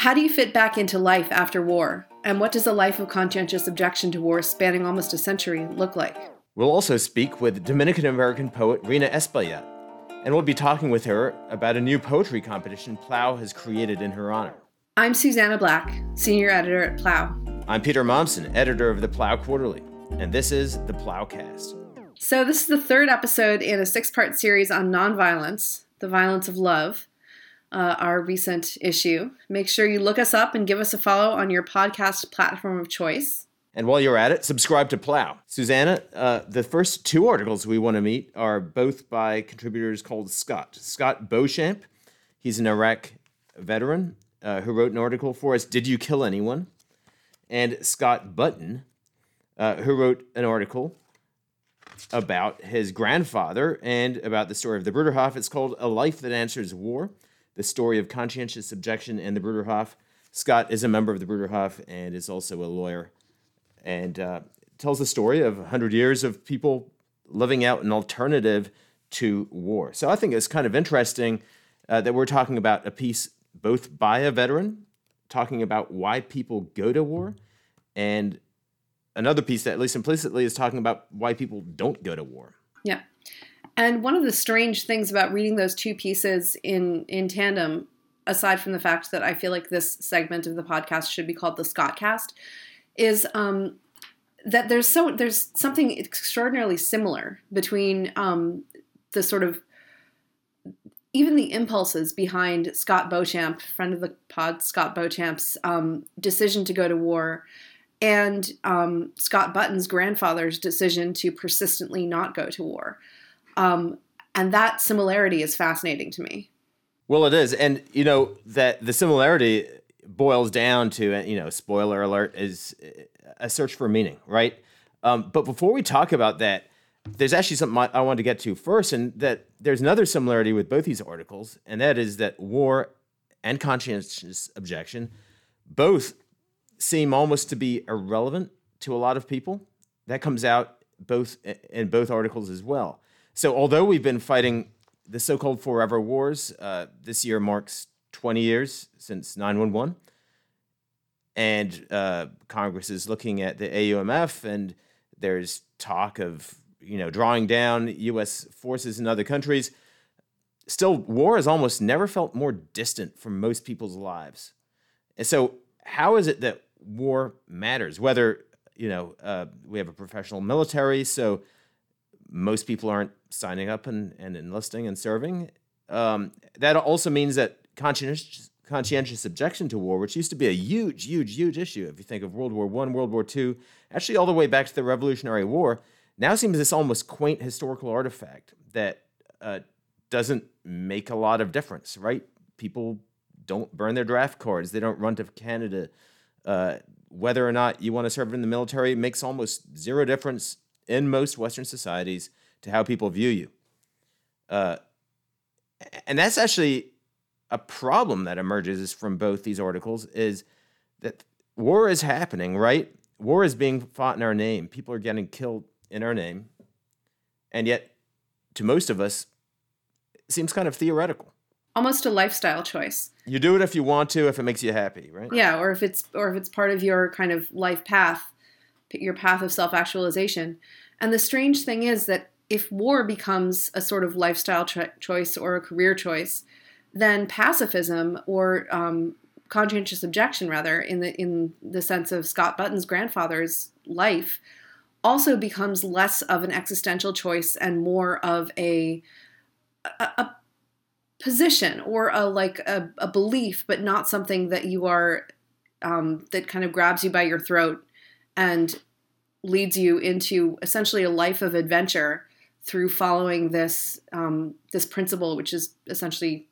How do you fit back into life after war? And what does a life of conscientious objection to war spanning almost a century look like? We'll also speak with Dominican American poet Rhina Espaillat, and we'll be talking with her about a new poetry competition Plough has created in her honor. I'm Susannah Black, senior editor at Plough. I'm Peter Mommsen, editor of the Plough Quarterly, and this is the Ploughcast. So, this is the third episode in a six part series on nonviolence, the violence of love, uh, our recent issue. Make sure you look us up and give us a follow on your podcast platform of choice. And while you're at it, subscribe to Plough. Susannah, uh, the first two articles we want to meet are both by contributors called Scott. Scott Beauchamp, he's an Iraq veteran uh, who wrote an article for us, Did You Kill Anyone? And Scott Button, uh, who wrote an article about his grandfather and about the story of the Bruderhof. It's called A Life That Answers War The Story of Conscientious Objection and the Bruderhof. Scott is a member of the Bruderhof and is also a lawyer and uh, tells the story of 100 years of people living out an alternative to war. So I think it's kind of interesting uh, that we're talking about a piece both by a veteran, talking about why people go to war, and another piece that, at least implicitly, is talking about why people don't go to war. Yeah. And one of the strange things about reading those two pieces in, in tandem, aside from the fact that I feel like this segment of the podcast should be called the Scott cast, is um, that there's so there's something extraordinarily similar between um, the sort of even the impulses behind Scott Beauchamp, friend of the pod, Scott Beauchamp's um, decision to go to war, and um, Scott Button's grandfather's decision to persistently not go to war. Um, and that similarity is fascinating to me. Well, it is, and you know that the similarity boils down to you know spoiler alert is a search for meaning, right? Um, but before we talk about that, there's actually something I want to get to first, and that there's another similarity with both these articles, and that is that war and conscientious objection both seem almost to be irrelevant to a lot of people. That comes out both in both articles as well. So although we've been fighting the so-called forever wars, uh, this year marks 20 years since 911, and uh, Congress is looking at the AUMF, and there's talk of you know drawing down U.S. forces in other countries. Still, war has almost never felt more distant from most people's lives. And so, how is it that war matters? Whether you know uh, we have a professional military, so most people aren't signing up and, and enlisting and serving. Um, that also means that conscientious, conscientious objection to war, which used to be a huge, huge, huge issue. If you think of World War One, World War Two, actually all the way back to the Revolutionary War, now seems this almost quaint historical artifact that uh, doesn't make a lot of difference, right? People don't burn their draft cards. They don't run to Canada. Uh, whether or not you want to serve in the military makes almost zero difference in most Western societies to how people view you. Uh, and that's actually a problem that emerges from both these articles is that war is happening, right? War is being fought in our name. People are getting killed in our name. And yet, to most of us, it seems kind of theoretical. Almost a lifestyle choice. You do it if you want to, if it makes you happy, right? Yeah, or if it's or if it's part of your kind of life path, your path of self-actualization. And the strange thing is that if war becomes a sort of lifestyle cho- choice or a career choice, then pacifism or um, conscientious objection, rather, in the in the sense of Scott Button's grandfather's life, also becomes less of an existential choice and more of a a, a position or a like a, a, belief, but not something that you are um, that kind of grabs you by your throat and leads you into essentially a life of adventure through following this um, this principle, which is essentially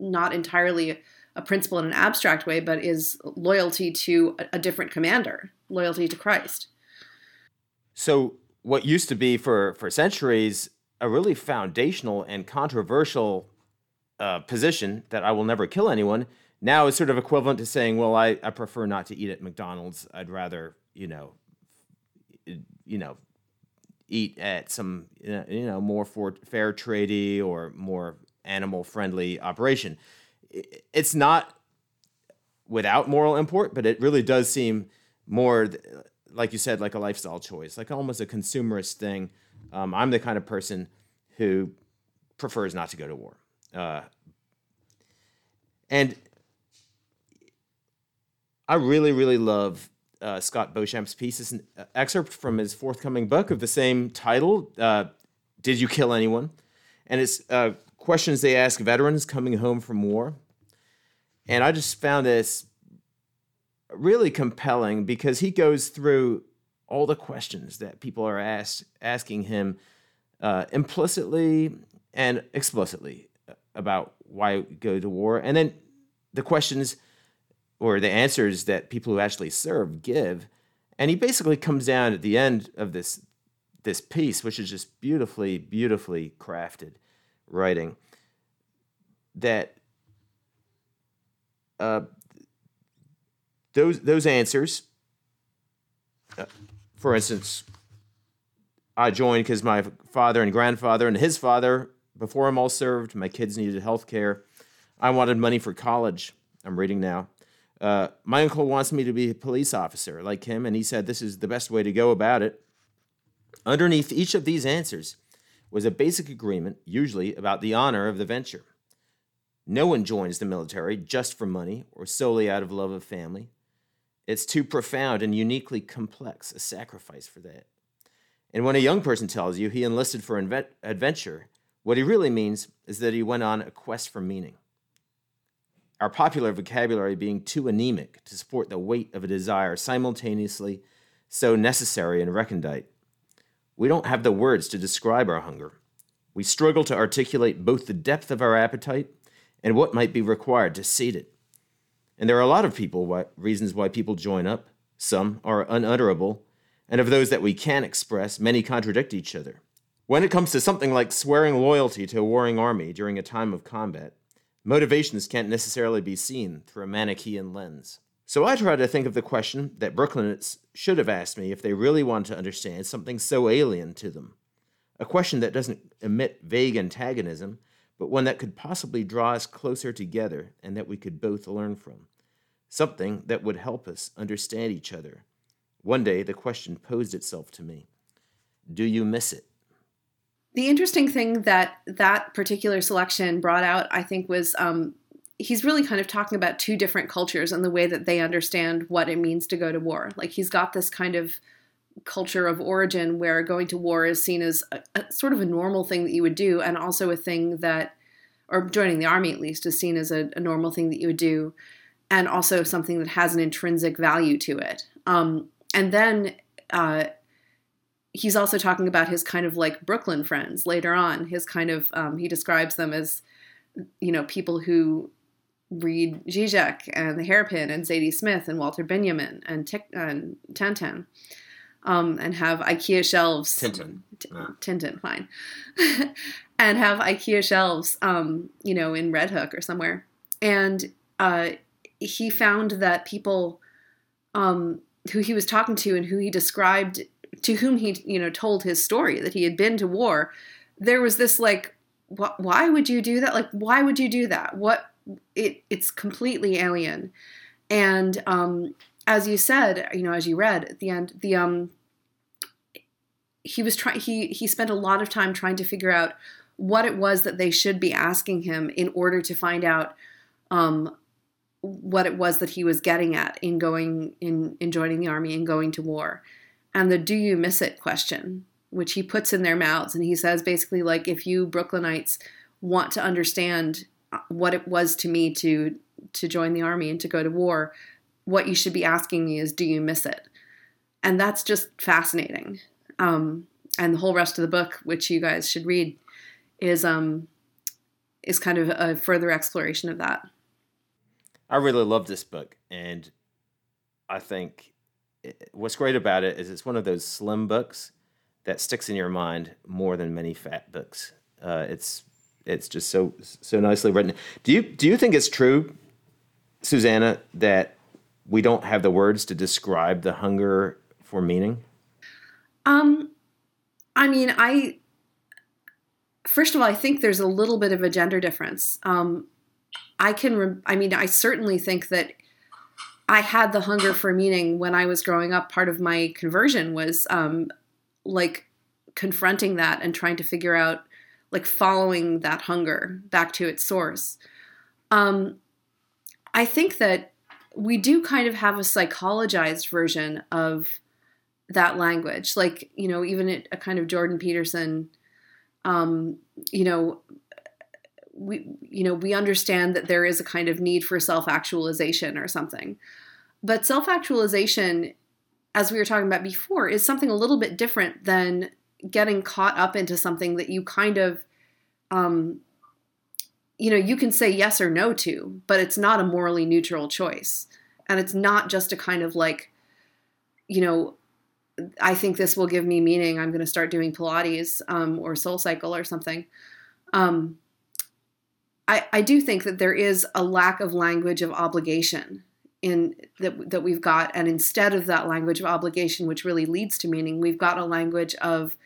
not entirely a principle in an abstract way, but is loyalty to a, a different commander, loyalty to Christ. So, what used to be for for centuries a really foundational and controversial uh, position that I will never kill anyone now is sort of equivalent to saying, well, I, I prefer not to eat at McDonald's. I'd rather, you know, you know, eat at some, you know, more for fair tradey or more animal friendly operation. It's not without moral import, but it really does seem more, like you said, like a lifestyle choice, like almost a consumerist thing. Um, I'm the kind of person who prefers not to go to war. Uh, and I really, really love uh, Scott Beauchamp's piece. It's an excerpt from his forthcoming book of the same title, uh, Did You Kill Anyone? And it's uh, questions they ask veterans coming home from war. And I just found this really compelling because he goes through all the questions that people are asked, asking him uh, implicitly and explicitly about why go to war. And then the questions or the answers that people who actually serve give. And he basically comes down at the end of this this piece, which is just beautifully, beautifully crafted writing, that uh, those those answers, uh, for instance, I joined because my father and grandfather and his father before him all served. My kids needed health care. I wanted money for college. I'm reading now. Uh, my uncle wants me to be a police officer like him, and he said this is the best way to go about it. Underneath each of these answers was a basic agreement, usually about the honor of the venture. No one joins the military just for money or solely out of love of family. It's too profound and uniquely complex a sacrifice for that. And when a young person tells you he enlisted for adventure, what he really means is that he went on a quest for meaning our popular vocabulary being too anemic to support the weight of a desire simultaneously so necessary and recondite. We don't have the words to describe our hunger. We struggle to articulate both the depth of our appetite and what might be required to sate it. And there are a lot of people why, reasons why people join up. Some are unutterable, and of those that we can express, many contradict each other. When it comes to something like swearing loyalty to a warring army during a time of combat, Motivations can't necessarily be seen through a Manichaean lens. So I try to think of the question that Brooklynites should have asked me if they really wanted to understand something so alien to them. A question that doesn't emit vague antagonism, but one that could possibly draw us closer together and that we could both learn from. Something that would help us understand each other. One day the question posed itself to me Do you miss it? The interesting thing that that particular selection brought out, I think, was um, he's really kind of talking about two different cultures and the way that they understand what it means to go to war. Like he's got this kind of culture of origin where going to war is seen as a, a, sort of a normal thing that you would do, and also a thing that, or joining the army at least, is seen as a, a normal thing that you would do, and also something that has an intrinsic value to it. Um, and then uh, he's also talking about his kind of like Brooklyn friends later on. His kind of um, he describes them as you know people who read Zizek and the Hairpin and Zadie Smith and Walter Benjamin and, Tick, and Tintin. Um, and have IKEA shelves. Tintin. T- Tintin, fine. and have IKEA shelves, um, you know, in Red Hook or somewhere. And uh, he found that people um, who he was talking to and who he described to whom he you know told his story that he had been to war there was this like wh- why would you do that? Like why would you do that? What it it's completely alien. And um as you said you know as you read at the end the um he was trying he he spent a lot of time trying to figure out what it was that they should be asking him in order to find out um what it was that he was getting at in going in in joining the army and going to war and the do you miss it question, which he puts in their mouths. And he says basically, like, if you Brooklynites want to understand uh, what it was to me to to join the army and to go to war, what you should be asking me is, do you miss it? And that's just fascinating. Um, and the whole rest of the book, which you guys should read, is um, is kind of a further exploration of that. I really love this book, and I think what's great about it is it's one of those slim books that sticks in your mind more than many fat books. Uh, it's it's just so so nicely written. Do you do you think it's true, Susannah, that we don't have the words to describe the hunger for meaning? Um, I mean, I first of all, I think there's a little bit of a gender difference. Um, I can, re- I mean, I certainly think that I had the hunger for meaning when I was growing up. Part of my conversion was um, like confronting that and trying to figure out, like, following that hunger back to its source. Um, I think that we do kind of have a psychologized version of that language. Like, you know, even a kind of Jordan Peterson, um, you know, we you know we understand that there is a kind of need for self-actualization or something. But self-actualization as we were talking about before is something a little bit different than getting caught up into something that you kind of um, you know you can say yes or no to but it's not a morally neutral choice. And it's not just a kind of like you know i think this will give me meaning i'm going to start doing pilates um, or soul cycle or something. Um, I, I do think that there is a lack of language of obligation in that that we've got. And instead of that language of obligation which really leads to meaning we've got a language of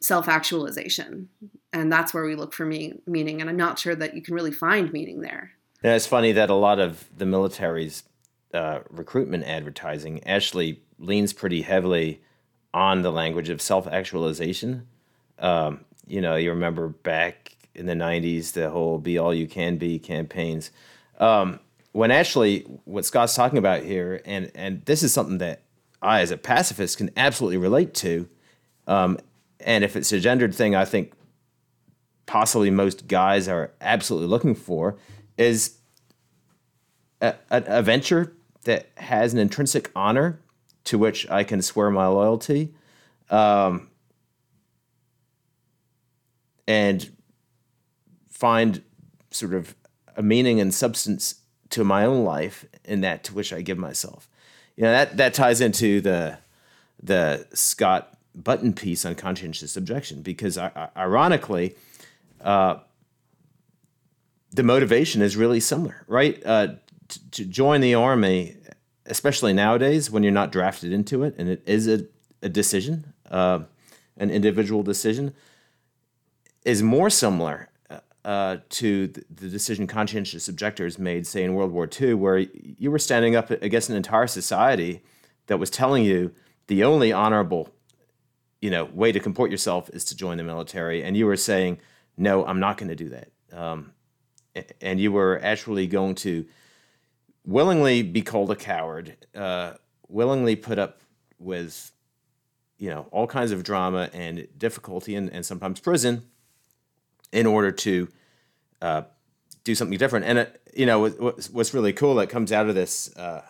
self-actualization. And that's where we look for me, meaning. And i'm not sure that you can really find meaning there. It's funny that a lot of the military's uh, recruitment advertising actually leans pretty heavily on the language of self-actualization. Um, you know you remember back in the 90s the whole be all you can be campaigns um, when actually what Scott's talking about here, and and this is something that I, as a pacifist, can absolutely relate to. Um, and if it's a gendered thing, I think possibly most guys are absolutely looking for is a, a, venture that has an intrinsic honor to which I can swear my loyalty. Um, and find sort of a meaning and substance to my own life and that to which I give myself. You know, that, that ties into the, the Scott Button piece on conscientious objection because ironically, uh, the motivation is really similar, right? Uh, to join the army, especially nowadays when you're not drafted into it and it is a, a decision, uh, an individual decision, is more similar uh, to the decision conscientious objectors made, say, in World War II, where you were standing up against an entire society that was telling you the only honorable, you know, way to comport yourself is to join the military, and you were saying, "No, I'm not going to do that," um, and you were actually going to willingly be called a coward, uh, willingly put up with, you know, all kinds of drama and difficulty and, and sometimes prison in order to uh, do something different. And it, you know what's, what's really cool that comes out of this uh,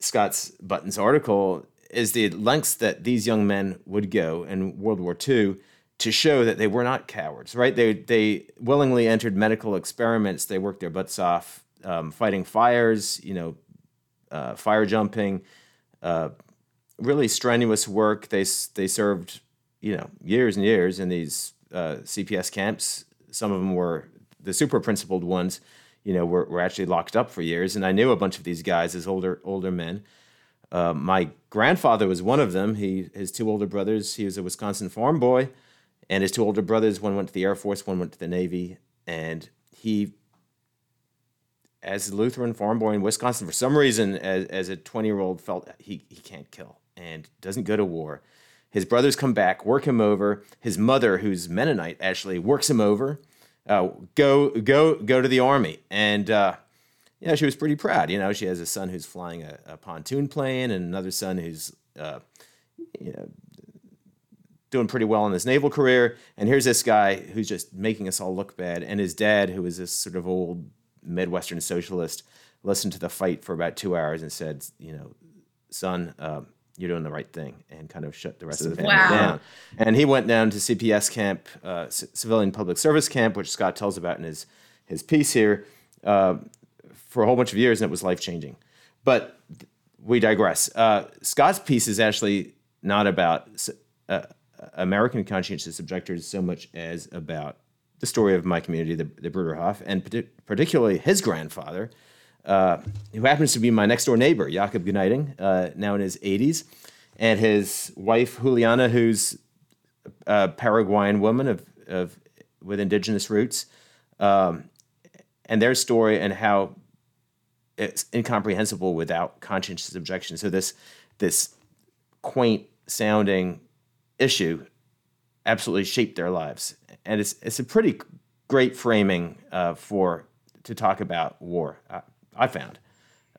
Scott's Buttons article is the lengths that these young men would go in World War II to show that they were not cowards. Right? They they willingly entered medical experiments. They worked their butts off um, fighting fires. You know, uh, fire jumping. Uh, really strenuous work. They they served you know years and years in these uh, CPS camps some of them were the super principled ones, you know, were, were actually locked up for years. And I knew a bunch of these guys as older older men. Uh, my grandfather was one of them. He his two older brothers. He was a Wisconsin farm boy, and his two older brothers. One went to the Air Force. One went to the Navy. And he, as a Lutheran farm boy in Wisconsin, for some reason, as, as a twenty year old, felt he he can't kill and doesn't go to war. His brothers come back, work him over. His mother, who's Mennonite, actually works him over. Uh, go, go, go to the army, and uh, you know she was pretty proud. You know, she has a son who's flying a, a pontoon plane, and another son who's uh, you know doing pretty well in his naval career. And here's this guy who's just making us all look bad. And his dad, who is this sort of old Midwestern socialist, listened to the fight for about two hours and said, you know, son, um, you're doing the right thing and kind of shut the rest of the family wow. down. And he went down to CPS camp, uh, C- civilian public service camp, which Scott tells about in his his piece here, uh, for a whole bunch of years, and it was life changing. But we digress. Uh, Scott's piece is actually not about uh, American conscientious objectors so much as about the story of my community, the, the Bruderhof, and particularly his grandfather, uh, who happens to be my next door neighbor, Jakob Gneiting, uh, now in his 80s, and his wife, Juliana, who's a Paraguayan woman of, of with indigenous roots, um, and their story and how it's incomprehensible without conscientious objection. So this this quaint sounding issue absolutely shaped their lives, and it's it's a pretty great framing uh, for to talk about war. Uh, I found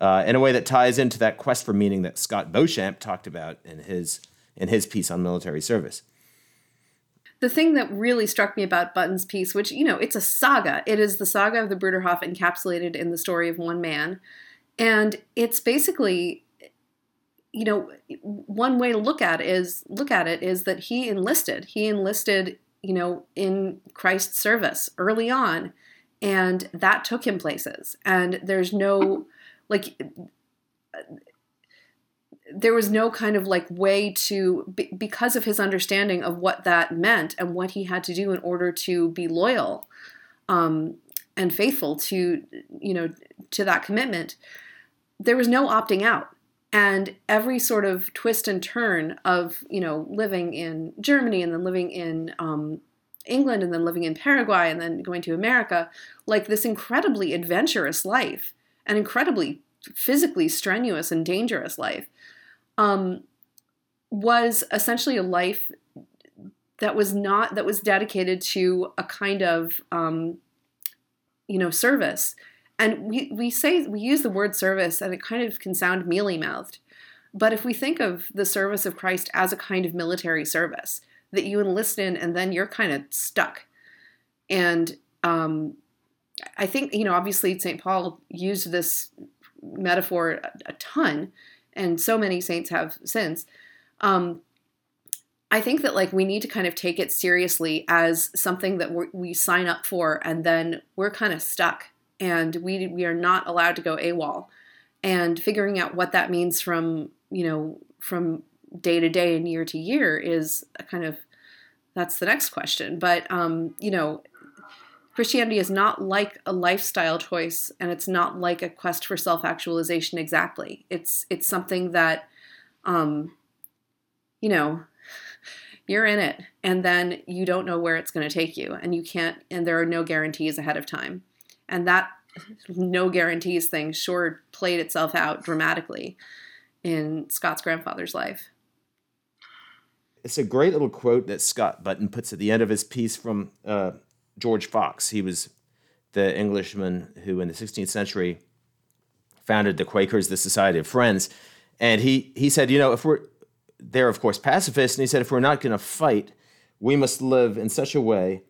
uh, in a way that ties into that quest for meaning that Scott Beauchamp talked about in his in his piece on military service the thing that really struck me about Button's piece, which, you know, it's a saga. It is the saga of the Bruderhof encapsulated in the story of one man. And it's basically, you know, one way to look at is look at it is that he enlisted. He enlisted, you know, in Christ's service early on. And that took him places. And there's no like there was no kind of like way to because of his understanding of what that meant and what he had to do in order to be loyal um, and faithful to you know to that commitment there was no opting out and every sort of twist and turn of you know living in germany and then living in um, england and then living in paraguay and then going to america like this incredibly adventurous life an incredibly physically strenuous and dangerous life um, was essentially a life that was not that was dedicated to a kind of um, you know service. And we, we say we use the word service and it kind of can sound mealy mouthed but if we think of the service of christ as a kind of military service that you enlist in and then you're kind of stuck and um, i think you know obviously st paul used this metaphor a, ton and so many saints have since. Um, I think that like we need to kind of take it seriously as something that we sign up for, and then we're kind of stuck, and we we are not allowed to go AWOL. And figuring out what that means from you know from day to day and year to year is a kind of that's the next question. But um, you know, Christianity is not like a lifestyle choice and it's not like a quest for self-actualization exactly. It's it's something that um you know, you're in it and then you don't know where it's going to take you and you can't and there are no guarantees ahead of time. And that no guarantees thing sure played itself out dramatically in Scott's grandfather's life. It's a great little quote that Scott Button puts at the end of his piece from uh, George Fox. He was the Englishman who, in the 16th century, founded the Quakers, the Society of Friends. And he, he said, you know, if we're, they're of course pacifists, and he said, if we're not going to fight, we must live in such a way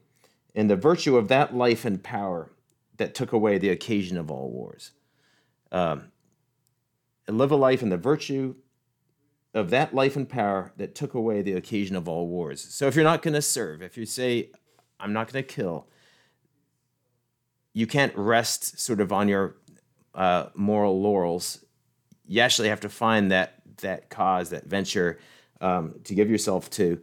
in the virtue of that life and power that took away the occasion of all wars. Um, live a life in the virtue of that life and power that took away the occasion of all wars. So if you're not going to serve, if you say, I'm not going to kill. You can't rest sort of on your uh, moral laurels. You actually have to find that that cause, that venture um, to give yourself to.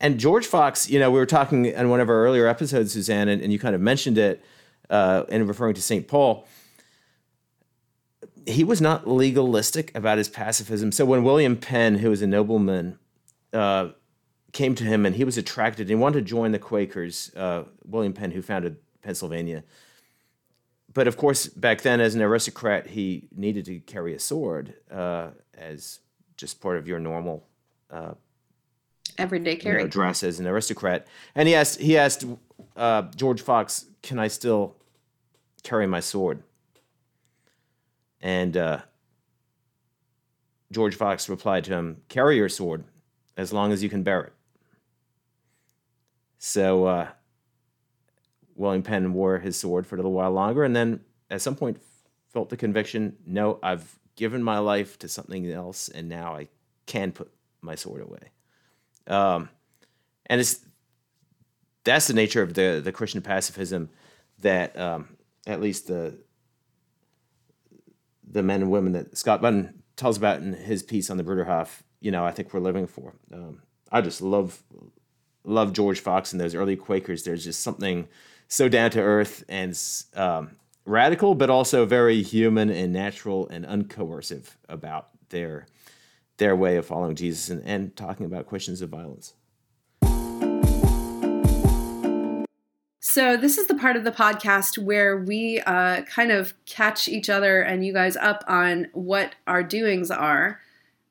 And George Fox, you know, we were talking in one of our earlier episodes, Suzanne, and, and you kind of mentioned it uh, in referring to St. Paul. He was not legalistic about his pacifism. So when William Penn, who was a nobleman, uh, came to him and he was attracted. He wanted to join the Quakers, uh, William Penn, who founded Pennsylvania. But of course, back then, as an aristocrat, he needed to carry a sword uh, as just part of your normal uh, everyday carry you know, dress as an aristocrat. And he asked, he asked uh, George Fox, "Can I still carry my sword?" And uh, George Fox replied to him, "Carry your sword, as long as you can bear it." So uh, William Penn wore his sword for a little while longer, and then at some point felt the conviction: no, I've given my life to something else, and now I can put my sword away. Um, and it's that's the nature of the the Christian pacifism that um, at least the the men and women that Scott Button tells about in his piece on the Bruderhof, you know, I think we're living for. Um, I just love love George Fox and those early Quakers. There's just something so down to earth and um, radical, but also very human and natural and uncoercive about their their way of following Jesus and, and talking about questions of violence. So, this is the part of the podcast where we uh, kind of catch each other and you guys up on what our doings are.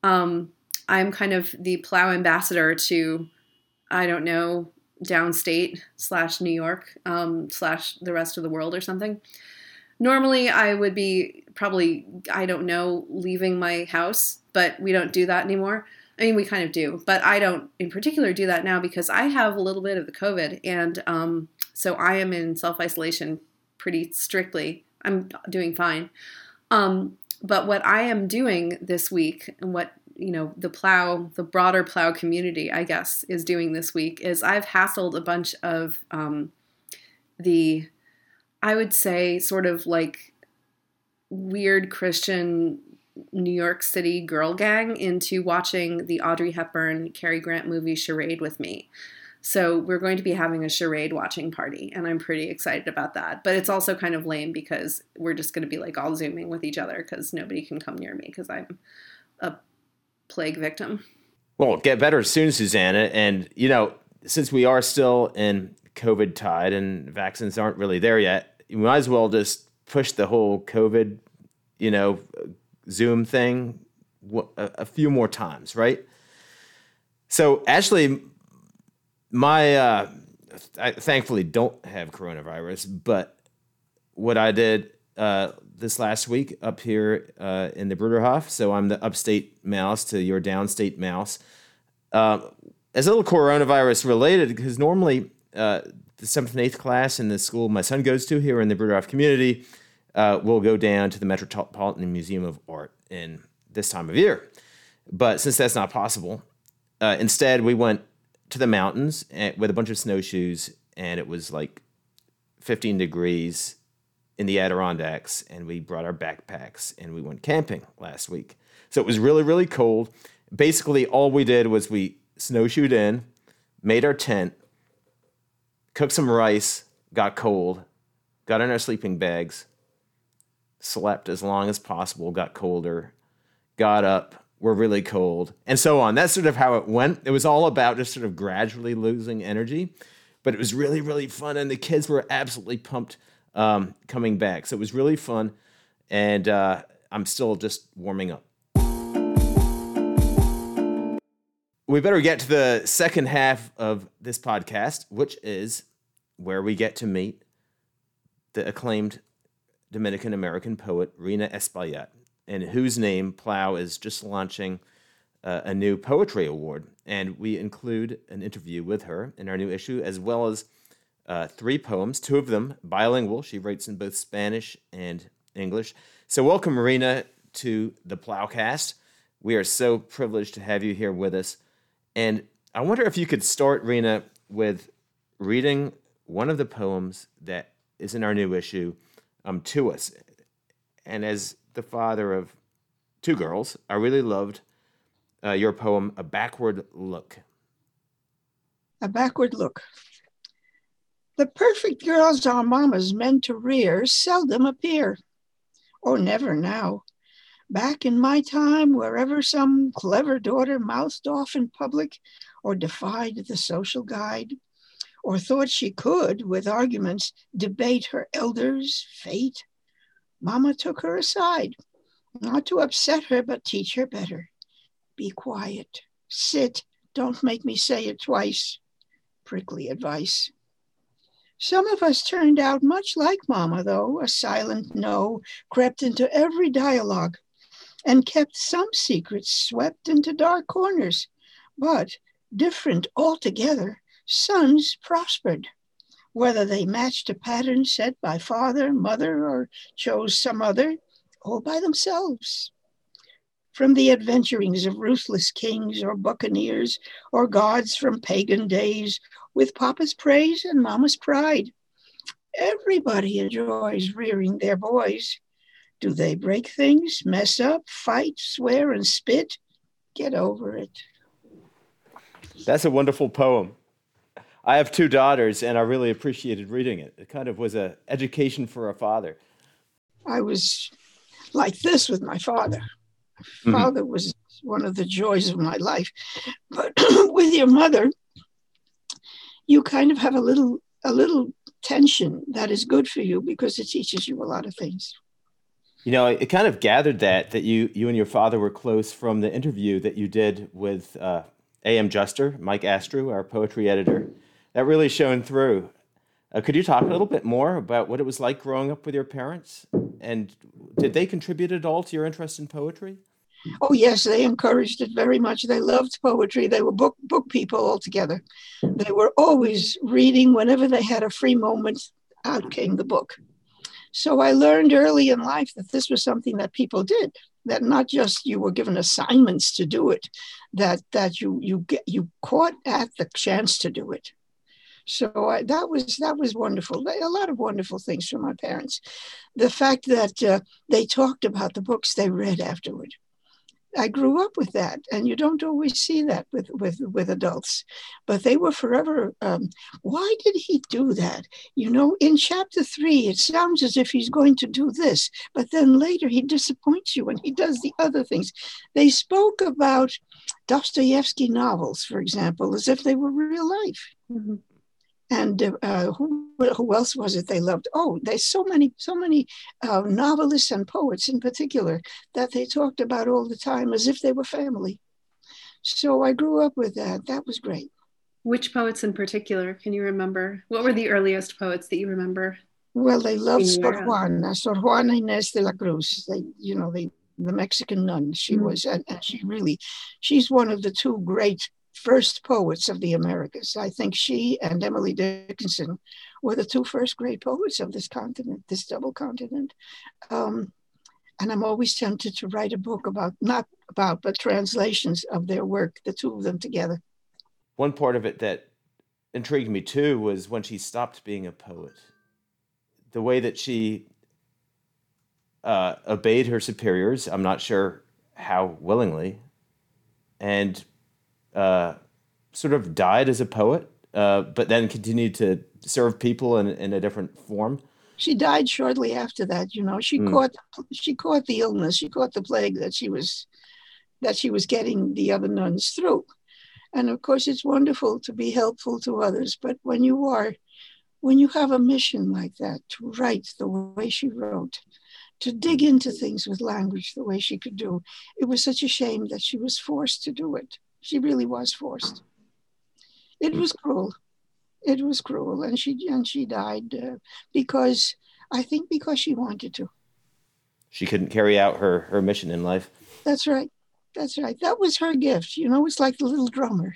Um, I'm kind of the Plough ambassador to, I don't know, downstate slash New York um, slash the rest of the world or something. Normally, I would be probably, I don't know, leaving my house, but we don't do that anymore. I mean, we kind of do, but I don't in particular do that now because I have a little bit of the COVID and um, so I am in self isolation pretty strictly. I'm doing fine. Um, but what I am doing this week, and what you know, the Plough, the broader Plough community, I guess, is doing this week, is I've hassled a bunch of um, the, I would say, sort of like weird Christian New York City girl gang into watching the Audrey Hepburn Cary Grant movie Charade with me. So we're going to be having a charade watching party, and I'm pretty excited about that. But it's also kind of lame because we're just going to be like all zooming with each other because nobody can come near me because I'm a plague victim. Well, get better soon, Susannah. And you know, since we are still in COVID tide and vaccines aren't really there yet, you might as well just push the whole COVID, you know, Zoom thing a, a few more times, right? So, Ashley, my uh, I thankfully don't have coronavirus, but what I did uh, this last week up here uh, in the Bruderhof, so I'm the upstate mouse to your downstate mouse. Uh, as a little coronavirus related, because normally uh, the seventh and eighth class in the school my son goes to here in the Bruderhof community uh, will go down to the Metropolitan Museum of Art in this time of year. But since that's not possible, uh, instead we went to the mountains eh, with a bunch of snowshoes, and it was like 15 degrees in the Adirondacks, and we brought our backpacks and we went camping last week. So it was really, really cold. Basically, all we did was we snowshoed in, made our tent, cooked some rice, got cold, got in our sleeping bags, slept as long as possible, got colder, got up, were really cold, and so on. That's sort of how it went. It was all about just sort of gradually losing energy, but it was really, really fun, and the kids were absolutely pumped um, coming back. So it was really fun, and uh, I'm still just warming up. We better get to the second half of this podcast, which is where we get to meet the acclaimed Dominican American poet Rhina Espaillat in whose name Plough is just launching uh, a new poetry award. And we include an interview with her in our new issue, as well as uh, three poems, two of them bilingual. She writes in both Spanish and English. So, welcome, Marina, to the Ploughcast. We are so privileged to have you here with us. And I wonder if you could start, Rhina, with reading one of the poems that is in our new issue um, to us. And as the father of two girls, I really loved uh, your poem, A Backward Look. A Backward Look. The perfect girls our mamas meant to rear seldom appear, or never now. Back in my time, wherever some clever daughter mouthed off in public or defied the social guide, or thought she could, with arguments, debate her elders' fate, Mama took her aside, not to upset her, but teach her better. Be quiet, sit, don't make me say it twice. Prickly advice. Some of us turned out much like Mama, though. A silent no crept into every dialogue and kept some secrets swept into dark corners. But different altogether, sons prospered whether they matched a pattern set by father, mother, or chose some other, all by themselves. From the adventurings of ruthless kings or buccaneers or gods from pagan days, with papa's praise and mama's pride. Everybody enjoys rearing their boys. Do they break things, mess up, fight, swear, and spit? Get over it. That's a wonderful poem. I have two daughters, and I really appreciated reading it. It kind of was an education for a father. I was like this with my father. Mm-hmm. Father was one of the joys of my life, but with your mother, you kind of have a little a little tension that is good for you because it teaches you a lot of things. You know, it kind of gathered that that you you and your father were close from the interview that you did with uh, A.M. Juster, Mike Astrue, our poetry editor. That really shone through. Uh, could you talk a little bit more about what it was like growing up with your parents, and did they contribute at all to your interest in poetry? Oh yes, they encouraged it very much. They loved poetry. They were book book people altogether. They were always reading whenever they had a free moment. Out came the book. So I learned early in life that this was something that people did. That not just you were given assignments to do it, that that you you get you caught at the chance to do it. So I, that was that was wonderful. A lot of wonderful things from my parents. The fact that uh, they talked about the books they read afterward. I grew up with that, and you don't always see that with with with adults. But they were forever. Um, why did he do that? You know, in chapter three, it sounds as if he's going to do this, but then later he disappoints you and he does the other things. They spoke about Dostoevsky novels, for example, as if they were real life. Mm-hmm and uh, who, who else was it they loved? Oh, there's so many, so many uh, novelists and poets in particular that they talked about all the time as if they were family. So I grew up with that. That was great. Which poets in particular can you remember? What were the earliest poets that you remember? Well, they loved Sor Juana, Sor Juana Inés de la Cruz. They, you know, they, the Mexican nun. She mm-hmm. was, and, and she really, she's one of the two great first poets of the Americas. I think she and Emily Dickinson were the two first great poets of this continent, this double continent. Um, and I'm always tempted to write a book about, not about, but translations of their work, the two of them together. One part of it that intrigued me too was when she stopped being a poet. The way that she uh, obeyed her superiors, I'm not sure how willingly, and uh, sort of died as a poet, uh, but then continued to serve people in, in a different form. She died shortly after that. You know, she mm. caught she caught the illness. She caught the plague that she was that she was getting the other nuns through. And of course, it's wonderful to be helpful to others. But when you are, when you have a mission like that, to write the way she wrote, to dig into things with language the way she could do, it was such a shame that she was forced to do it. She really was forced. It was cruel. It was cruel, and she and she died uh, because I think because she wanted to. She couldn't carry out her her mission in life. That's right. That's right. That was her gift. You know, it's like the little drummer.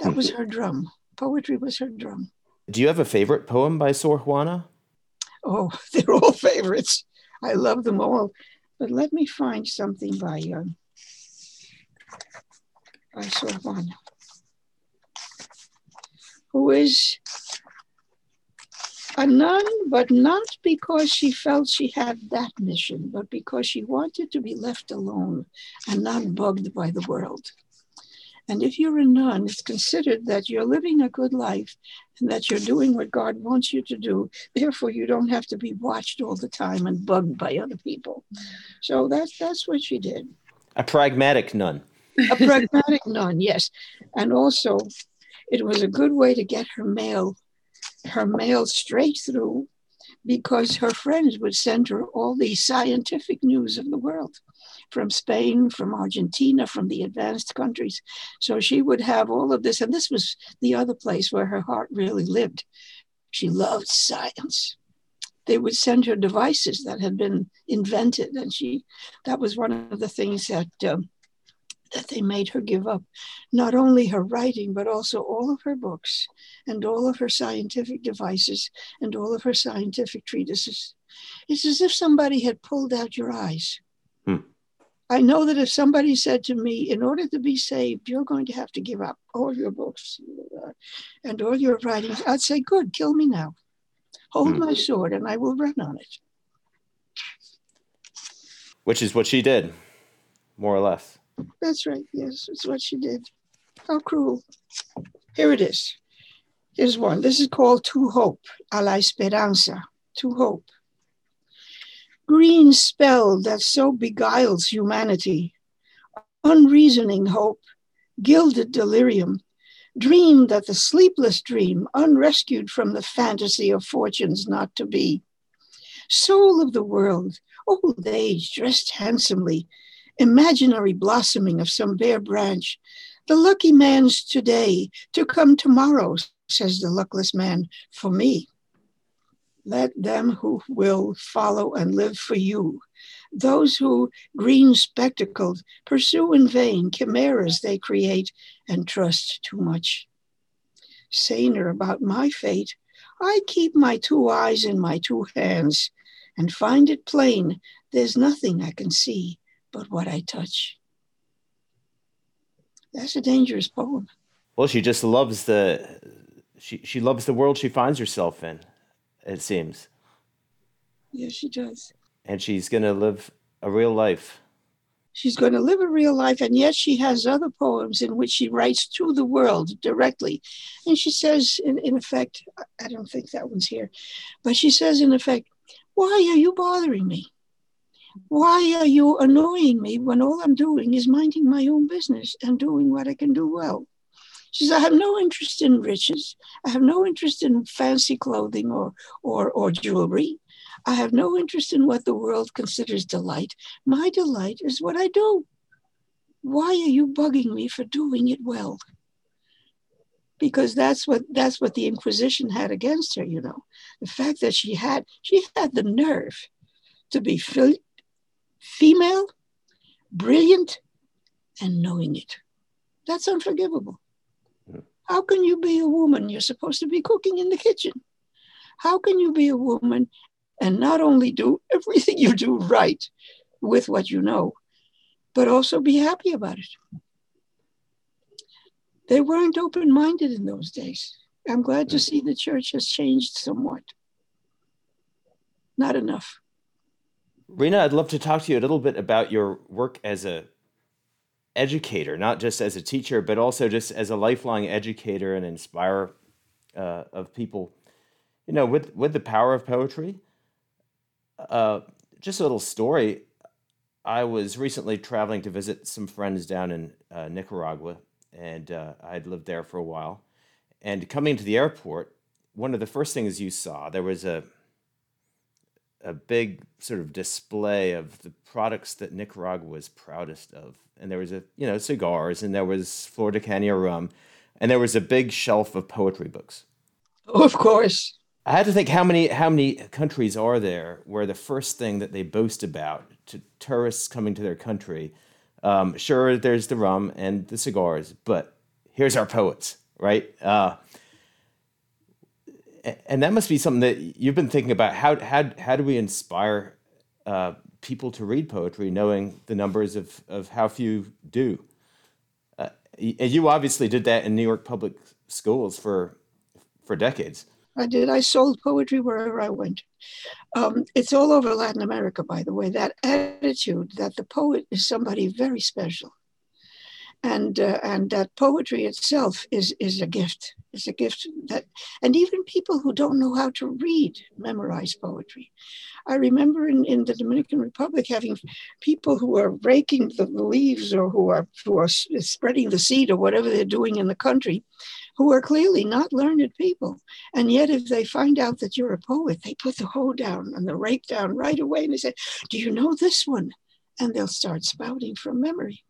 That was her drum. Poetry was her drum. Do you have a favorite poem by Sor Juana? Oh, they're all favorites. I love them all. But let me find something by um, by Sor Juana, who is a nun, but not because she felt she had that mission, but because she wanted to be left alone and not bugged by the world. And if you're a nun, it's considered that you're living a good life and that you're doing what God wants you to do. Therefore, you don't have to be watched all the time and bugged by other people. So that's that's what she did. A pragmatic nun a pragmatic nun, yes. And also, it was a good way to get her mail, her mail straight through, because her friends would send her all the scientific news of the world from Spain, from Argentina, from the advanced countries. So she would have all of this. And this was the other place where her heart really lived. She loved science. They would send her devices that had been invented. And she, that was one of the things that um, that they made her give up not only her writing, but also all of her books and all of her scientific devices and all of her scientific treatises. It's as if somebody had pulled out your eyes. Hmm. I know that if somebody said to me, in order to be saved, you're going to have to give up all your books and all your writings, I'd say, good, kill me now. Hold hmm. my sword and I will run on it. Which is what she did, more or less. That's right. Yes, it's what she did. How cruel. Here it is. Here's one. This is called To Hope, a la esperanza, to hope. Green spell that so beguiles humanity, unreasoning hope, gilded delirium, Dream that the sleepless dream, unrescued from the fantasy of fortunes not to be. Soul of the world, old age dressed handsomely, imaginary blossoming of some bare branch. The lucky man's today, to come tomorrow, says the luckless man, for me. Let them who will follow and live for you. Those who, green spectacled, pursue in vain chimeras they create and trust too much. Saner about my fate, I keep my two eyes in my two hands and find it plain there's nothing I can see but what I touch. That's a dangerous poem. Well, she just loves the she she loves the world she finds herself in it seems. Yes, she does. And she's going to live a real life. She's going to live a real life, and yet she has other poems in which she writes to the world directly. And she says, in, in effect, I don't think that one's here, but she says, in effect, why are you bothering me? Why are you annoying me when all I'm doing is minding my own business and doing what I can do well? She says, I have no interest in riches. I have no interest in fancy clothing or, or, or jewelry. I have no interest in what the world considers delight. My delight is what I do. Why are you bugging me for doing it well? Because that's what that's what the Inquisition had against her, you know. The fact that she had she had the nerve to be female, brilliant, and knowing it. That's unforgivable. Hmm. How can you be a woman? You're supposed to be cooking in the kitchen. How can you be a woman and not only do everything you do right with what you know, but also be happy about it? They weren't open minded in those days. I'm glad to hmm. see the church has changed somewhat. Not enough. Rhina, I'd love to talk to you a little bit about your work as a educator, not just as a teacher, but also just as a lifelong educator and inspire uh, of people. You know, with with the power of poetry. Uh, just a little story. I was recently traveling to visit some friends down in uh, Nicaragua, and uh, I had lived there for a while. And coming to the airport, one of the first things you saw there was a a big sort of display of the products that Nicaragua was proudest of and there was a you know cigars, and there was Florida de rum, and there was a big shelf of poetry books. Oh, of course. I had to think how many how many countries are there where the first thing that they boast about to tourists coming to their country, um, sure, there's the rum and the cigars, but here's our poets, right? Uh, and that must be something that you've been thinking about. How how how do we inspire uh, people to read poetry, knowing the numbers of, of how few do. Uh, and you obviously did that in New York public schools for for decades. I did. I sold poetry wherever I went. Um, it's all over Latin America, by the way. That attitude that the poet is somebody very special, and uh, and that poetry itself is is a gift. It's a gift that, and even people who don't know how to read memorize poetry. I remember in, in the Dominican Republic having people who are raking the leaves or who are who are spreading the seed or whatever they're doing in the country, who are clearly not learned people. And yet, if they find out that you're a poet, they put the hoe down and the rake down right away, and they say, "Do you know this one?" And they'll start spouting from memory.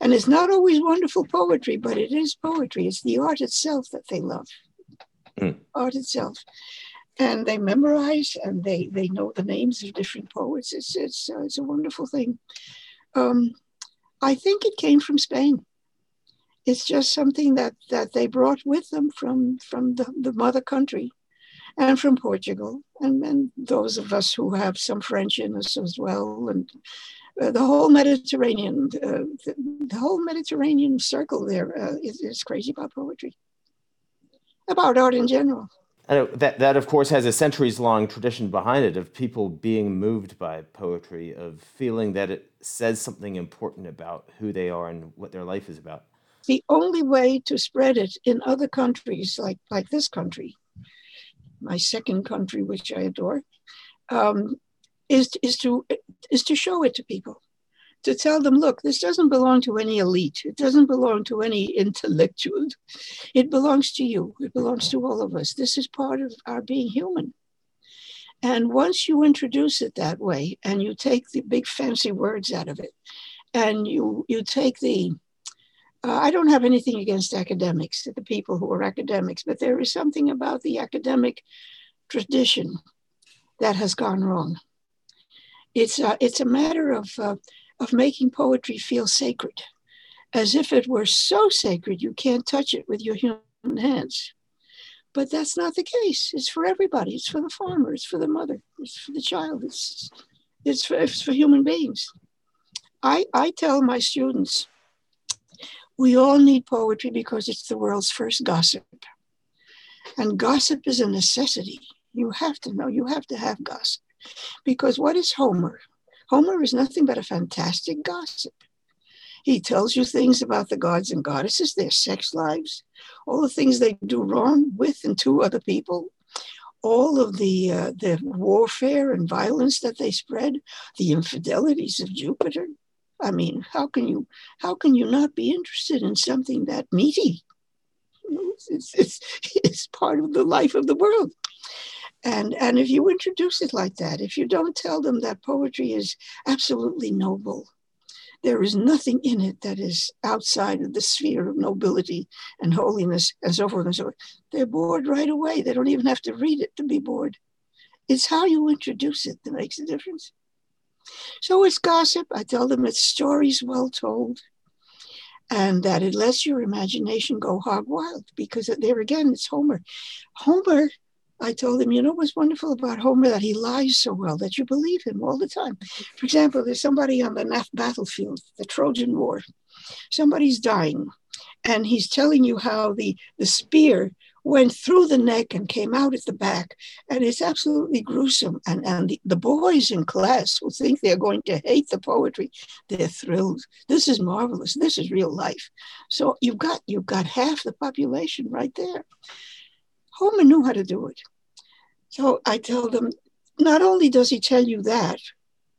And it's not always wonderful poetry, but it is poetry. It's the art itself that they love. Mm. Art itself. And they memorize and they, they know the names of different poets. It's, it's, uh, it's a wonderful thing. Um, I think it came from Spain. It's just something that, that they brought with them from, from the, the mother country and from Portugal, and, and those of us who have some French in us as well, and uh, the whole Mediterranean, uh, the, the, whole Mediterranean circle there uh, is, is crazy about poetry, about art in general. And that, that, of course, has a centuries long tradition behind it of people being moved by poetry, of feeling that it says something important about who they are and what their life is about. The only way to spread it in other countries, like, like this country, my second country, which I adore, um, is, is, to, is to show it to people to tell them, look, this doesn't belong to any elite. It doesn't belong to any intellectual. It belongs to you. It belongs to all of us. This is part of our being human. And once you introduce it that way and you take the big fancy words out of it and you, you take the, uh, I don't have anything against academics, the people who are academics, but there is something about the academic tradition that has gone wrong. It's a, it's a matter of, uh, of making poetry feel sacred, as if it were so sacred you can't touch it with your human hands. But that's not the case. It's for everybody. It's for the farmer. It's for the mother. It's for the child. It's, it's, for, it's for human beings. I, I tell my students, we all need poetry because it's the world's first gossip. And gossip is a necessity. You have to know, you have to have gossip. Because what is Homer? Homer is nothing but a fantastic gossip. He tells you things about the gods and goddesses, their sex lives, all the things they do wrong with and to other people, all of the uh, the warfare and violence that they spread, the infidelities of Jupiter. I mean, how can you how can you not be interested in something that meaty? It's, it's, it's part of the life of the world. And, and if you introduce it like that, if you don't tell them that poetry is absolutely noble, there is nothing in it that is outside of the sphere of nobility and holiness and so forth and so forth. They're bored right away. They don't even have to read it to be bored. It's how you introduce it that makes a difference. So it's gossip. I tell them it's stories well told and that it lets your imagination go hog wild because there again, it's Homer. Homer I told him, you know what's wonderful about Homer? That he lies so well that you believe him all the time. For example, there's somebody on the battlefield, the Trojan War. Somebody's dying, and he's telling you how the, the spear went through the neck and came out at the back. And it's absolutely gruesome. And, and the, the boys in class who think they're going to hate the poetry, they're thrilled. This is marvelous. This is real life. So you've got you've got half the population right there. Homer knew how to do it. So I tell them, not only does he tell you that,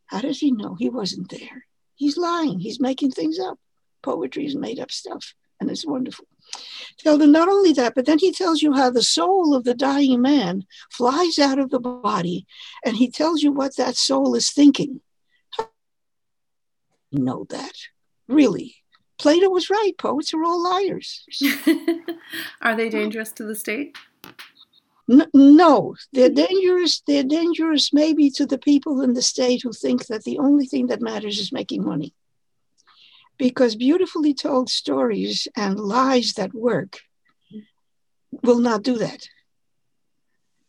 how does he know he wasn't there? He's lying. He's making things up. Poetry is made up stuff, and it's wonderful. Tell them not only that, but then he tells you how the soul of the dying man flies out of the body, and he tells you what that soul is thinking. You know that, really. Plato was right. Poets are all liars. are they dangerous to the state? No, they're dangerous. They're dangerous maybe to the people in the state who think that the only thing that matters is making money. Because beautifully told stories and lies that work will not do that.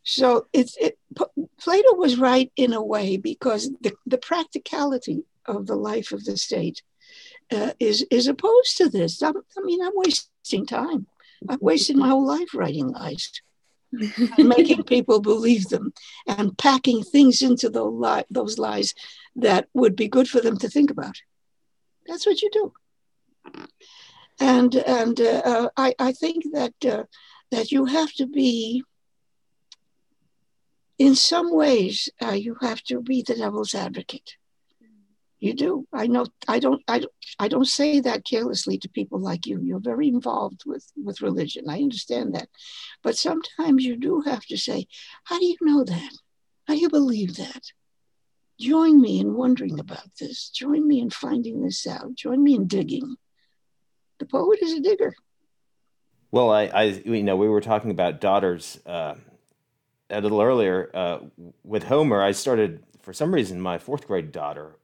So it's it, Plato was right in a way because the, the practicality of the life of the state uh, is is opposed to this. I, I mean, I'm wasting time. I've wasted my whole life writing lies making people believe them and packing things into those, li- those lies that would be good for them to think about. That's what you do. And and uh, uh, I I think that uh, that you have to be. In some ways, uh, you have to be the devil's advocate you do. I know. I don't. I, don't. I don't say that carelessly to people like you. You're very involved with with religion. I understand that, but sometimes you do have to say, "How do you know that? How do you believe that?" Join me in wondering about this. Join me in finding this out. Join me in digging. The poet is a digger. Well, I, I you know, we were talking about daughters uh, a little earlier uh, with Homer. I started for some reason my fourth grade daughter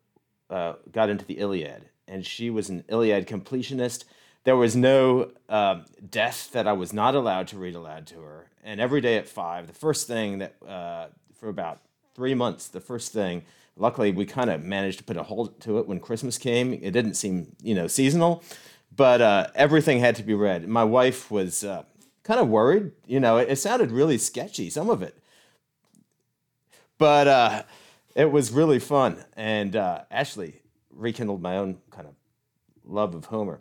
uh, got into the Iliad, and she was an Iliad completionist. There was no uh, death that I was not allowed to read aloud to her. And every day at five, the first thing that uh, for about three months, the first thing. Luckily, we kind of managed to put a hold to it when Christmas came. It didn't seem, you know, seasonal, but uh, everything had to be read. My wife was uh, kind of worried. You know, it, it, sounded really sketchy, some of it, but uh, it was really fun, and uh, Ashley rekindled my own kind of love of Homer.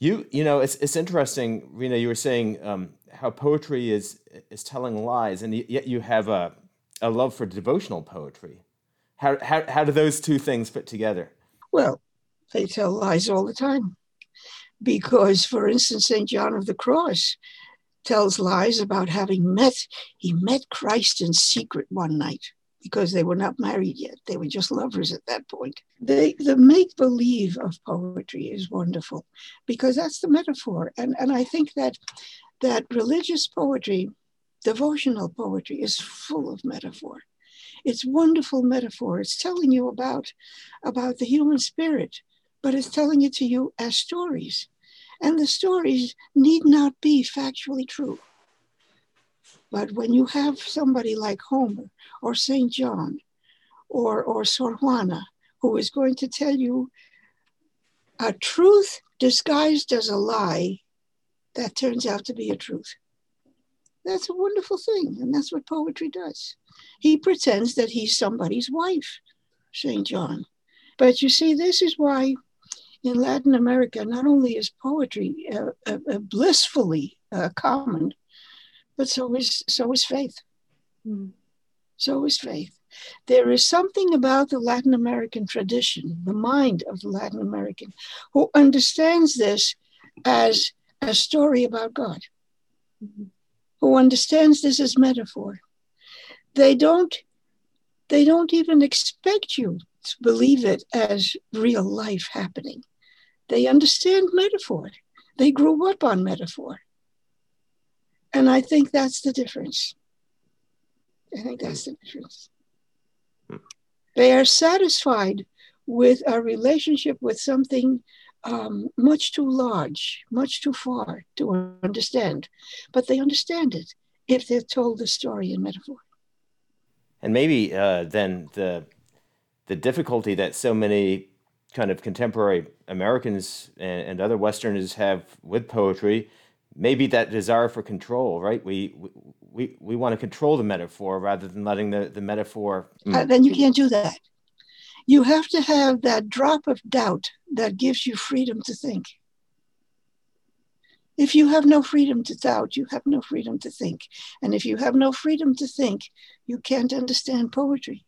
You, you know, it's it's interesting, Rhina. You were saying um, how poetry is is telling lies, and yet you have a a love for devotional poetry. How how how do those two things fit together? Well, they tell lies all the time. Because, for instance, St. John of the Cross tells lies about having met, he met Christ in secret one night because they were not married yet. They were just lovers at that point. The make believe of poetry is wonderful because that's the metaphor. And, and I think that, that religious poetry, devotional poetry, is full of metaphor. It's wonderful metaphor. It's telling you about, about the human spirit, but it's telling it to you as stories. And the stories need not be factually true. But when you have somebody like Homer or St. John or, or Sor Juana, who is going to tell you a truth disguised as a lie that turns out to be a truth. That's a wonderful thing, and that's what poetry does. He pretends that he's somebody's wife, St. John. But you see, this is why in Latin America, not only is poetry uh, uh, uh blissfully uh, common, but so is so is faith. Mm. So is faith. There is something about the Latin American tradition, the mind of the Latin American, who understands this as a story about God, mm-hmm. who understands this as metaphor. They don't, they don't even expect you to believe it as real life happening. They understand metaphor. They grew up on metaphor. And I think that's the difference. I think that's the difference. They are satisfied with a relationship with something um, much too large, much too far to understand, but they understand it if they're told the story in metaphor. And maybe uh, then the the difficulty that so many kind of contemporary Americans and, and other Westerners have with poetry maybe that desire for control, right? We we we want to control the metaphor rather than letting the the metaphor. Uh, then you can't do that. You have to have that drop of doubt that gives you freedom to think. If you have no freedom to doubt, you have no freedom to think. And if you have no freedom to think, you can't understand poetry.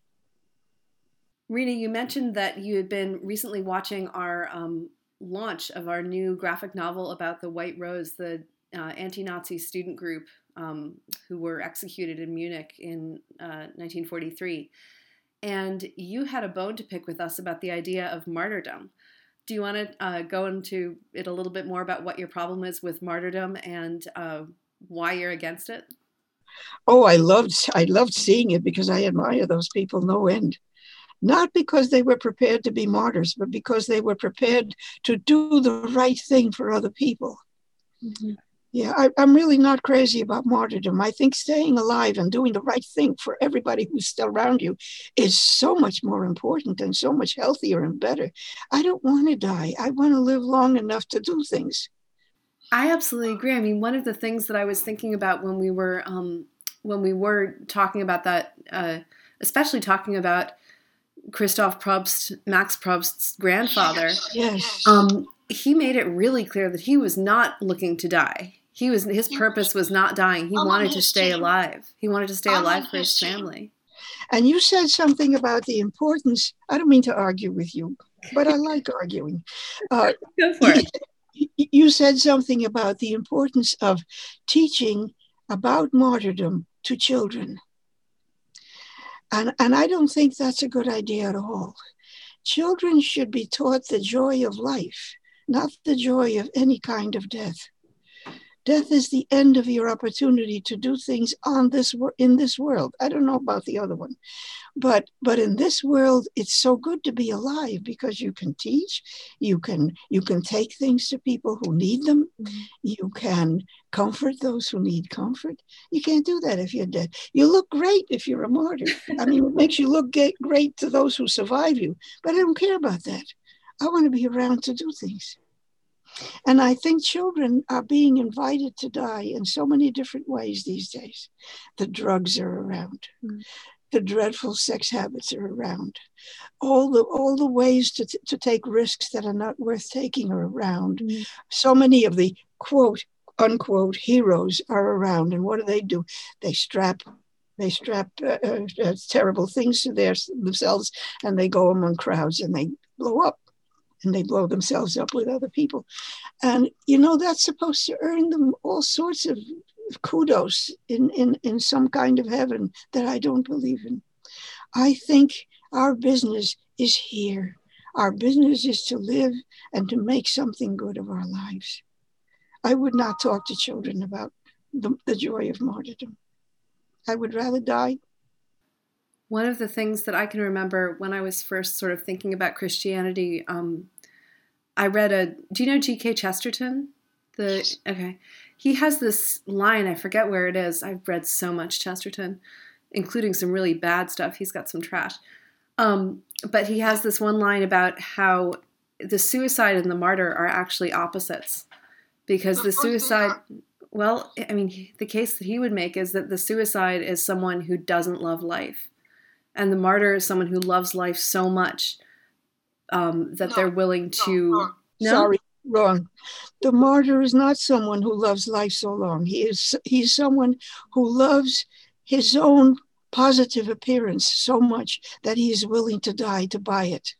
Rhina, you mentioned that you had been recently watching our um, launch of our new graphic novel about the White Rose, the uh, anti-Nazi student group um, who were executed in Munich in uh, 1943. And you had a bone to pick with us about the idea of martyrdom. Do you want to uh, go into it a little bit more about what your problem is with martyrdom and uh, why you're against it? Oh, I loved I loved seeing it because I admire those people no end not because they were prepared to be martyrs, but because they were prepared to do the right thing for other people. Mm-hmm. Yeah, I, am really not crazy about martyrdom. I think staying alive and doing the right thing for everybody who's still around you is so much more important and so much healthier and better. I don't want to die. I want to live long enough to do things. I absolutely agree. I mean, one of the things that I was thinking about when we were um, when we were talking about that, uh, especially talking about Christoph Probst, Max Probst's grandfather. Yes. Um, he made it really clear that he was not looking to die. He was his purpose was not dying. He wanted to stay alive. He wanted to stay alive for his family. And you said something about the importance. I don't mean to argue with you, but I like arguing. Uh, Go for it. You said something about the importance of teaching about martyrdom to children. And, and I don't think that's a good idea at all. Children should be taught the joy of life, not the joy of any kind of death. Death is the end of your opportunity to do things on this in this world. I don't know about the other one, but but in this world, it's so good to be alive because you can teach, you can you can take things to people who need them, mm-hmm. you can comfort those who need comfort. You can't do that if you're dead. You look great if you're a martyr. I mean, it makes you look great to those who survive you, but I don't care about that. I want to be around to do things. And I think children are being invited to die in so many different ways these days. The drugs are around. Mm. The dreadful sex habits are around. All the all the ways to, to take risks that are not worth taking are around. Mm. So many of the quote unquote heroes are around. And what do they do? They strap they strap uh, uh, uh terrible things to their, themselves and they go among crowds and they blow up and they blow themselves up with other people. And, you know, that's supposed to earn them all sorts of kudos in, in, in some kind of heaven that I don't believe in. I think our business is here. Our business is to live and to make something good of our lives. I would not talk to children about the, the joy of martyrdom. I would rather die one of the things that I can remember when I was first sort of thinking about Christianity, um, I read a. Do you know G.K. Chesterton? The okay, he has this line. I forget where it is. I've read so much Chesterton, including some really bad stuff. He's got some trash. Um, but he has this one line about how the suicide and the martyr are actually opposites, because the suicide. Well, I mean, the case that he would make is that the suicide is someone who doesn't love life and the martyr is someone who loves life so much um, that no, they're willing to. No, no? Sorry, wrong. The martyr is not someone who loves life so long. He is he's someone who loves his own positive appearance so much that he is willing to die to buy it.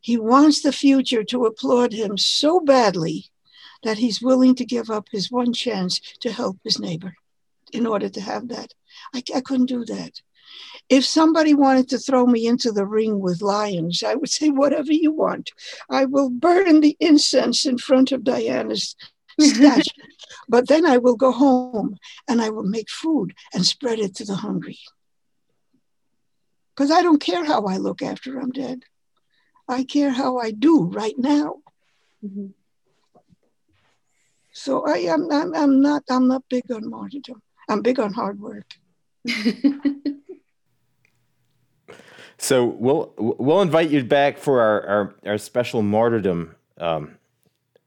He wants the future to applaud him so badly that he's willing to give up his one chance to help his neighbor in order to have that. I, I couldn't do that. If somebody wanted to throw me into the ring with lions, I would say, whatever you want. I will burn the incense in front of Diana's statue. but then I will go home and I will make food and spread it to the hungry. Because I don't care how I look after I'm dead. I care how I do right now. Mm-hmm. So I am I'm, I'm not I'm not big on martyrdom. I'm big on hard work. So we'll we'll invite you back for our our, our special martyrdom, um,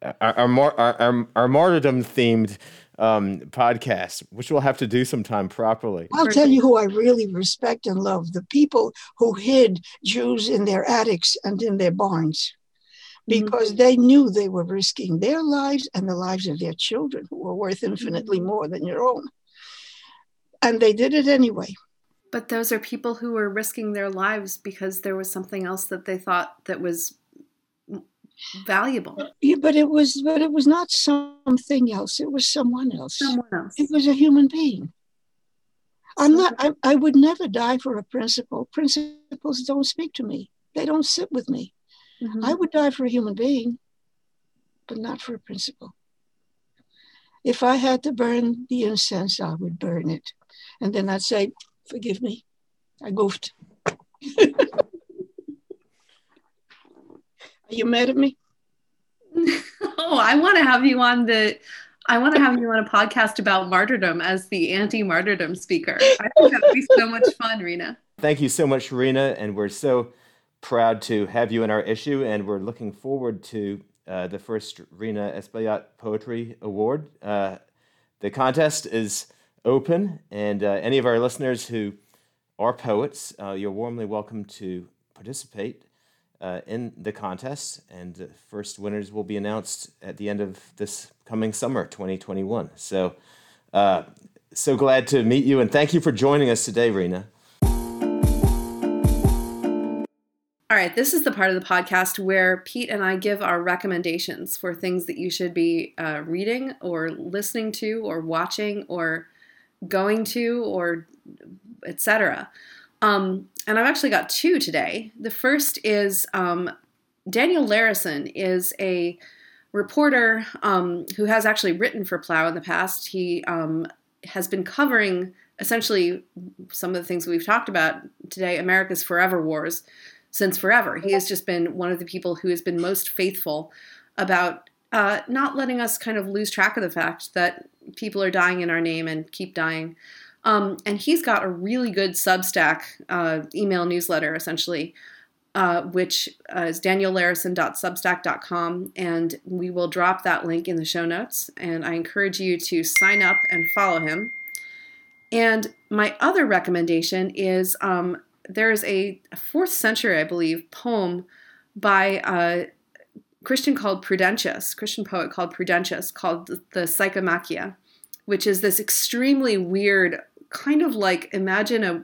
our, our, our, our martyrdom themed um, podcast, which we'll have to do sometime properly. I'll tell you who I really respect and love: the people who hid Jews in their attics and in their barns, because mm-hmm. they knew they were risking their lives and the lives of their children, who were worth infinitely mm-hmm. more than your own. And they did it anyway. But those are people who were risking their lives because there was something else that they thought that was valuable. Yeah, but it was but it was not something else. It was someone else. Someone else. It was a human being. I'm not I, I would never die for a principle. Principles don't speak to me. They don't sit with me. Mm-hmm. I would die for a human being, but not for a principle. If I had to burn the incense, I would burn it. And then I'd say, Forgive me. I goofed. Are you mad at me? oh, I want to have you on the I want to have you on a podcast about martyrdom as the anti-martyrdom speaker. I think that would be so much fun, Rhina. Thank you so much, Rhina, and we're so proud to have you in our issue, and we're looking forward to uh, the first Rhina Espaillat Poetry Award. Uh, the contest is open, and uh, any of our listeners who are poets, uh, you're warmly welcome to participate uh, in the contest. And the first winners will be announced at the end of this coming summer, 2021. So, uh, so glad to meet you, and thank you for joining us today, Rhina. All right, this is the part of the podcast where Pete and I give our recommendations for things that you should be uh, reading or listening to or watching or going to or etc. Um, and I've actually got two today. The first is um, Daniel Larison is a reporter um, who has actually written for Plough in the past. He um, has been covering essentially some of the things we've talked about today, America's Forever Wars, since forever. He has just been one of the people who has been most faithful about uh, not letting us kind of lose track of the fact that people are dying in our name and keep dying. Um, and he's got a really good Substack uh, email newsletter, essentially, uh, which uh, is daniellarison.substack.com. And we will drop that link in the show notes. And I encourage you to sign up and follow him. And my other recommendation is um, there's a fourth century, I believe, poem by a Christian called Prudentius, Christian poet called Prudentius, called the Psychomachia which is this extremely weird kind of like imagine a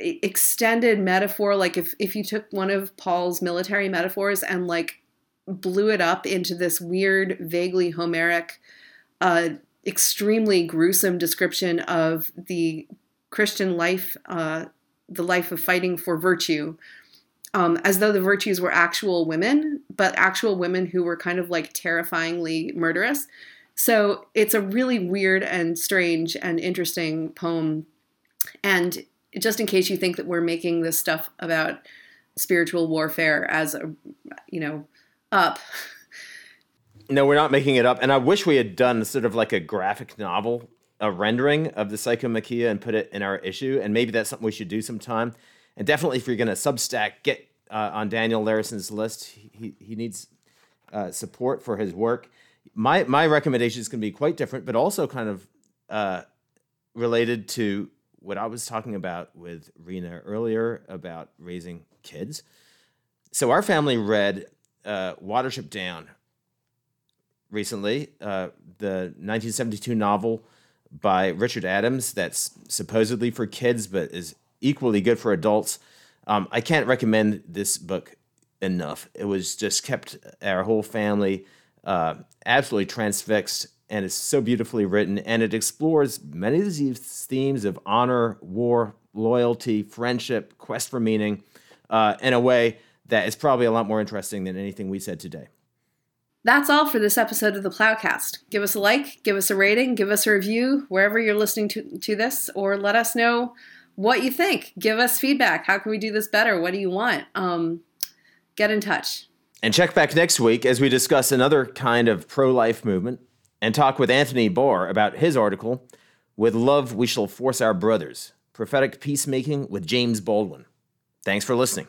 extended metaphor like if if you took one of Paul's military metaphors and like blew it up into this weird vaguely homeric uh extremely gruesome description of the Christian life uh the life of fighting for virtue um, as though the virtues were actual women, but actual women who were kind of like terrifyingly murderous. So it's a really weird and strange and interesting poem. And just in case you think that we're making this stuff about spiritual warfare as a you know up no we're not making it up and i wish we had done sort of like a graphic novel a rendering of the psychomachia and put it in our issue and maybe that's something we should do sometime and definitely if you're going to substack get uh, on daniel larison's list he, he needs uh, support for his work my my recommendation is going to be quite different but also kind of uh, related to what I was talking about with Rhina earlier about raising kids. So our family read uh, Watership Down recently, uh, the 1972 novel by Richard Adams that's supposedly for kids but is equally good for adults. Um, I can't recommend this book enough. It was just kept our whole family uh, absolutely transfixed and it's so beautifully written and it explores many of these themes of honor war loyalty friendship quest for meaning uh, in a way that is probably a lot more interesting than anything we said today that's all for this episode of the Ploughcast. Give us a like, give us a rating, give us a review wherever you're listening to, to this, or let us know what you think. Give us feedback. How can we do this better? What do you want? Um, get in touch. And check back next week as we discuss another kind of pro life movement and talk with Anthony Barr about his article, With Love We Shall Force Our Brothers Prophetic Peacemaking with James Baldwin. Thanks for listening.